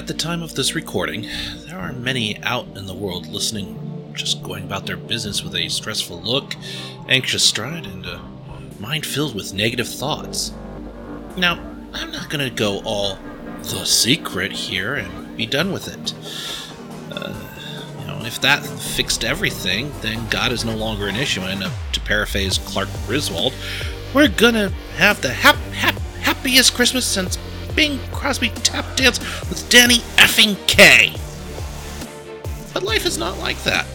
At the time of this recording, there are many out in the world listening, just going about their business with a stressful look, anxious stride, and a mind filled with negative thoughts. Now, I'm not going to go all the secret here and be done with it. Uh, you know, if that fixed everything, then God is no longer an issue, and uh, to paraphrase Clark Griswold, we're gonna have the hap, hap, happiest Christmas since Bing Crosby tap dance with Danny effing Kaye. But life is not like that.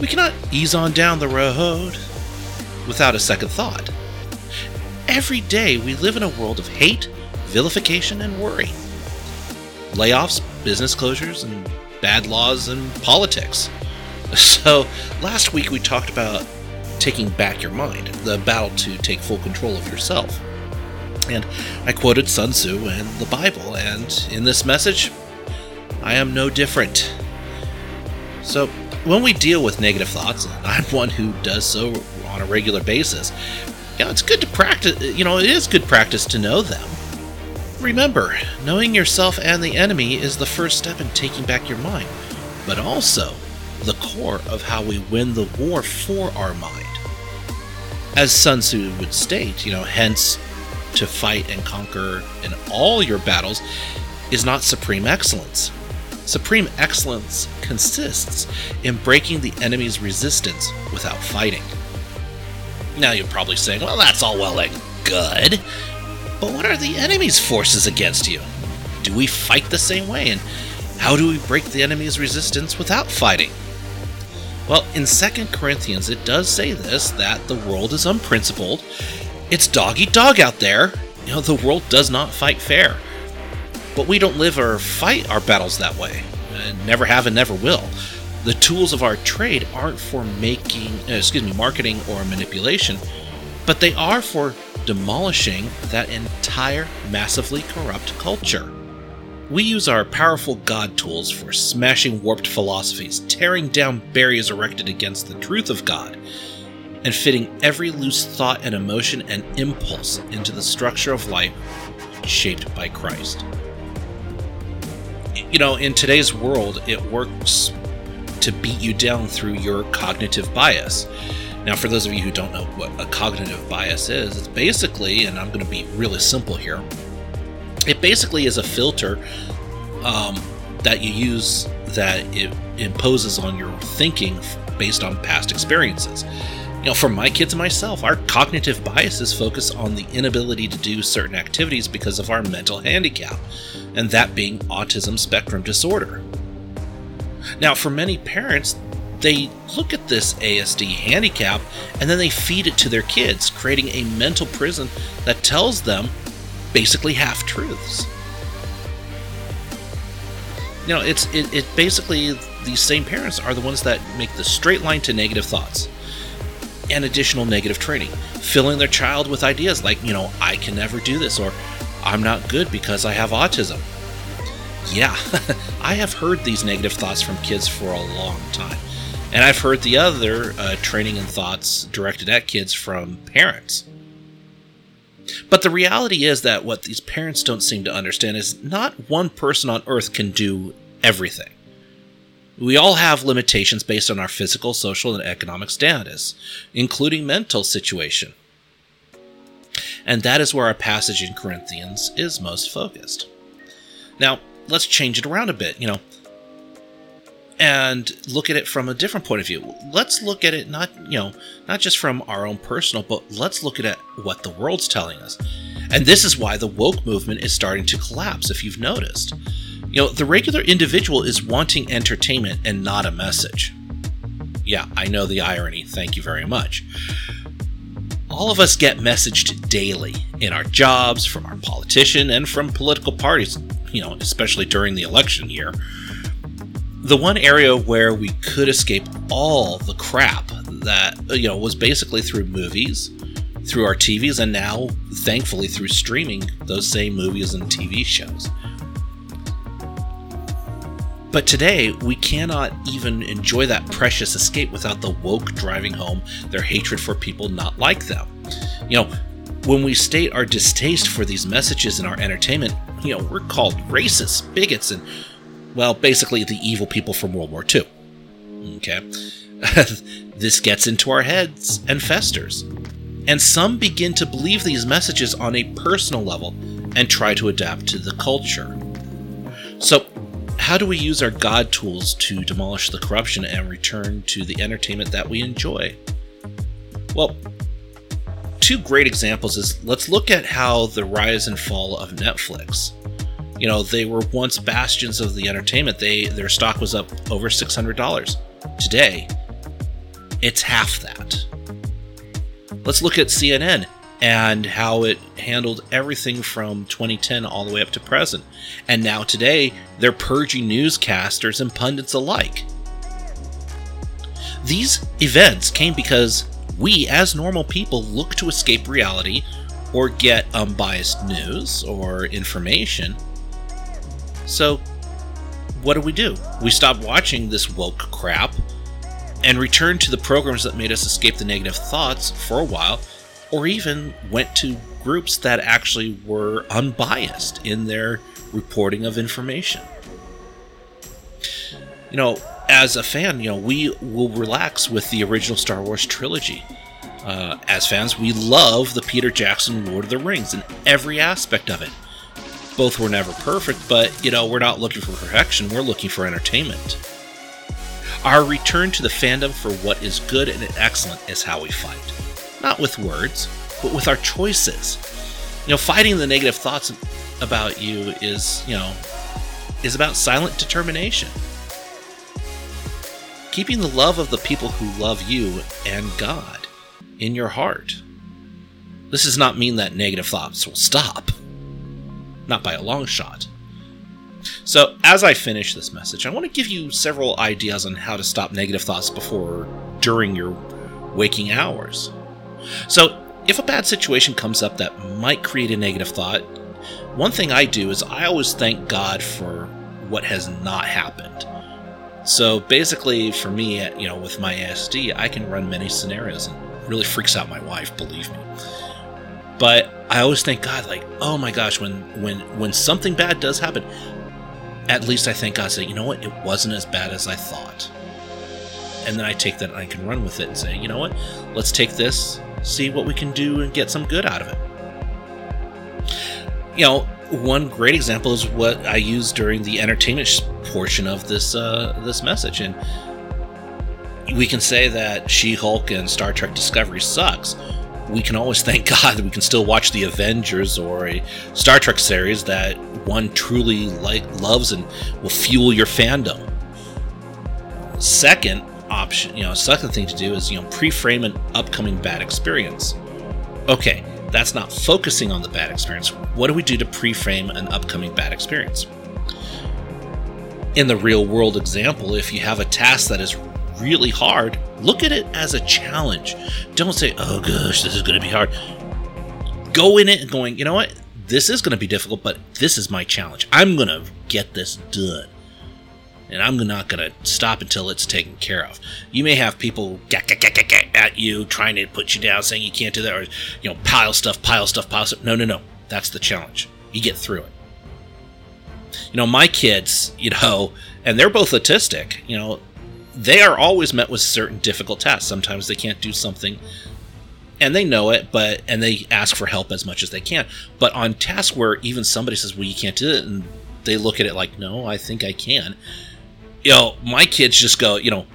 We cannot ease on down the road without a second thought. Every day we live in a world of hate, vilification, and worry. Layoffs, business closures, and bad laws and politics. So, last week we talked about taking back your mind, the battle to take full control of yourself. And I quoted Sun Tzu and the Bible, and in this message, I am no different. So, when we deal with negative thoughts, and I'm one who does so on a regular basis, you know, it's good to practice, you know, it is good practice to know them. Remember, knowing yourself and the enemy is the first step in taking back your mind, but also the core of how we win the war for our mind. As Sun Tzu would state, you know, hence to fight and conquer in all your battles is not supreme excellence. Supreme excellence consists in breaking the enemy's resistance without fighting. Now you're probably saying, well, that's all well and good, but what are the enemy's forces against you? Do we fight the same way, and how do we break the enemy's resistance without fighting? Well, in 2 Corinthians, it does say this that the world is unprincipled it's dog eat dog out there. You know, the world does not fight fair. But we don't live or fight our battles that way. And never have and never will. The tools of our trade aren't for making, uh, excuse me, marketing or manipulation, but they are for demolishing that entire massively corrupt culture. We use our powerful God tools for smashing warped philosophies, tearing down barriers erected against the truth of God, and fitting every loose thought and emotion and impulse into the structure of life shaped by Christ. You know, in today's world, it works to beat you down through your cognitive bias. Now, for those of you who don't know what a cognitive bias is, it's basically, and I'm going to be really simple here, it basically is a filter um, that you use that it imposes on your thinking based on past experiences. You know, for my kids and myself, our cognitive biases focus on the inability to do certain activities because of our mental handicap, and that being autism spectrum disorder. Now, for many parents, they look at this ASD handicap and then they feed it to their kids, creating a mental prison that tells them basically half truths. You know, it's it, it basically these same parents are the ones that make the straight line to negative thoughts and additional negative training, filling their child with ideas like, you know, I can never do this, or I'm not good because I have autism. Yeah, I have heard these negative thoughts from kids for a long time. And I've heard the other uh, training and thoughts directed at kids from parents. But the reality is that what these parents don't seem to understand is not one person on earth can do everything. We all have limitations based on our physical, social, and economic status, including mental situation. And that is where our passage in Corinthians is most focused. Now, let's change it around a bit, you know, and look at it from a different point of view. Let's look at it not, you know, not just from our own personal, but let's look at what the world's telling us. And this is why the woke movement is starting to collapse, if you've noticed. You know, the regular individual is wanting entertainment and not a message. Yeah, I know the irony. Thank you very much. All of us get messaged daily in our jobs, from our politician, and from political parties, you know, especially during the election year. The one area where we could escape all the crap that, you know, was basically through movies, through our TVs, and now, thankfully, through streaming those same movies and TV shows. But today, we cannot even enjoy that precious escape without the woke driving home their hatred for people not like them. You know, when we state our distaste for these messages in our entertainment, you know, we're called racists, bigots, and Well, basically, the evil people from World War II. Okay. this gets into our heads and festers. And some begin to believe these messages on a personal level and try to adapt to the culture. So, how do we use our God tools to demolish the corruption and return to the entertainment that we enjoy? Well, two great examples is let's look at how the rise and fall of Netflix. You know, they were once bastions of the entertainment. They their stock was up over $600. Today, it's half that. Let's look at CNN and how it handled everything from 2010 all the way up to present. And now today, they're purging newscasters and pundits alike. These events came because we, as normal people, look to escape reality or get unbiased news or information. So, what do we do? We stop watching this woke crap and return to the programs that made us escape the negative thoughts for a while, or even went to groups that actually were unbiased in their reporting of information. You know, as a fan, you know, we will relax with the original Star Wars trilogy. Uh, as fans, we love the Peter Jackson Lord of the Rings and every aspect of it. Both were never perfect, but, you know, we're not looking for perfection, we're looking for entertainment. Our return to the fandom for what is good and excellent is how we fight. Not with words, but with our choices. You know, fighting the negative thoughts about you is, you know, is about silent determination. Keeping the love of the people who love you and God in your heart. This does not mean that negative thoughts will stop. Not by a long shot. So, as I finish this message, I want to give you several ideas on how to stop negative thoughts before during your waking hours. So, if a bad situation comes up that might create a negative thought, one thing I do is I always thank God for what has not happened. So basically, for me, uh, you know, with my ASD, I can run many scenarios and really freaks out my wife, believe me. But I always thank God, like, oh my gosh, when when when something bad does happen, at least I thank God, say, you know what, it wasn't as bad as I thought. And then I take that and I can run with it and say, you know what, let's take this, see what we can do and get some good out of it. You know, one great example is what I used during the entertainment portion of this uh, this message, and we can say that She-Hulk and Star Trek Discovery sucks. We can always thank God that we can still watch the Avengers or a Star Trek series that one truly like loves and will fuel your fandom. Second option, you know, second thing to do is you know pre-frame an upcoming bad experience. Okay, that's not focusing on the bad experience. What do we do to pre-frame an upcoming bad experience? In the real world example, if you have a task that is really hard, look at it as a challenge. Don't say, "Oh gosh, this is going to be hard." Go in it and going, "You know what? This is going to be difficult, but this is my challenge. I'm going to get this done." And I'm not going to stop until it's taken care of. You may have people at you trying to put you down, saying you can't do that, or you know, pile stuff, pile stuff, pile stuff. No, no, no. That's the challenge. You get through it. You know, my kids, you know, and they're both autistic. You know, they are always met with certain difficult tasks. Sometimes they can't do something and they know it, but and they ask for help as much as they can. But on tasks where even somebody says, "Well, you can't do it," and they look at it like, "No, I think I can," you know, my kids just go, you know,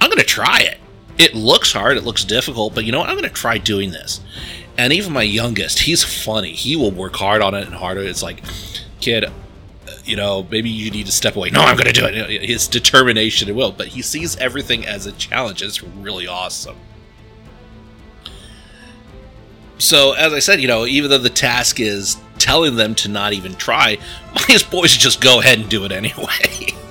I'm going to try it. It looks hard, it looks difficult, but you know what? I'm going to try doing this. And even my youngest, he's funny. He will work hard on it and harder. It's like, kid, you know, maybe you need to step away. No, I'm going to do it. His determination and will, but he sees everything as a challenge. It's really awesome. So, as I said, you know, even though the task is telling them to not even try, my boys just go ahead and do it anyway.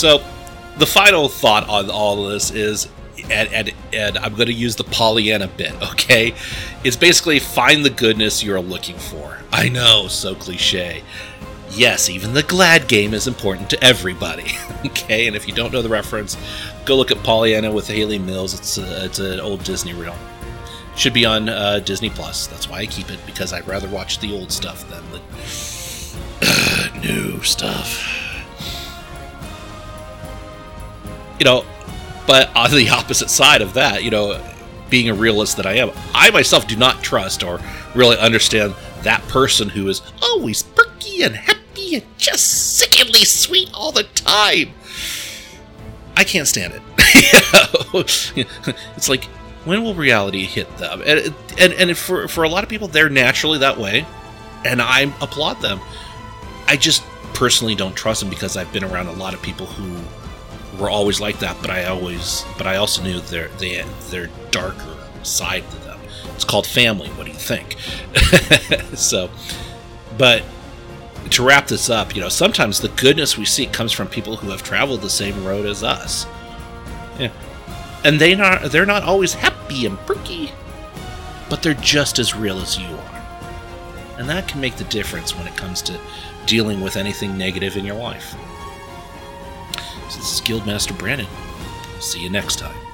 So, the final thought on all of this is, and, and, and I'm going to use the Pollyanna bit, okay? It's basically find the goodness you're looking for. I know, so cliche. Yes, even the glad game is important to everybody, okay? And if you don't know the reference, go look at Pollyanna with Hayley Mills. It's a, it's an old Disney reel. Should be on uh, Disney Plus. That's why I keep it because I'd rather watch the old stuff than the New stuff. You know, but on the opposite side of that, you know, being a realist that I am, I myself do not trust or really understand that person who is always perky and happy and just sickeningly sweet all the time. I can't stand it. it's like, when will reality hit them? And, and, and for, for a lot of people, they're naturally that way, and I applaud them. I just personally don't trust them because I've been around a lot of people who were always like that, but I always, but I also knew their they their darker side to them. It's called family. What do you think? so, but to wrap this up, you know, sometimes the goodness we see comes from people who have traveled the same road as us. Yeah. And they not they're not always happy and perky, but they're just as real as you are. And that can make the difference when it comes to dealing with anything negative in your life. This is Guildmaster Brandon. See you next time.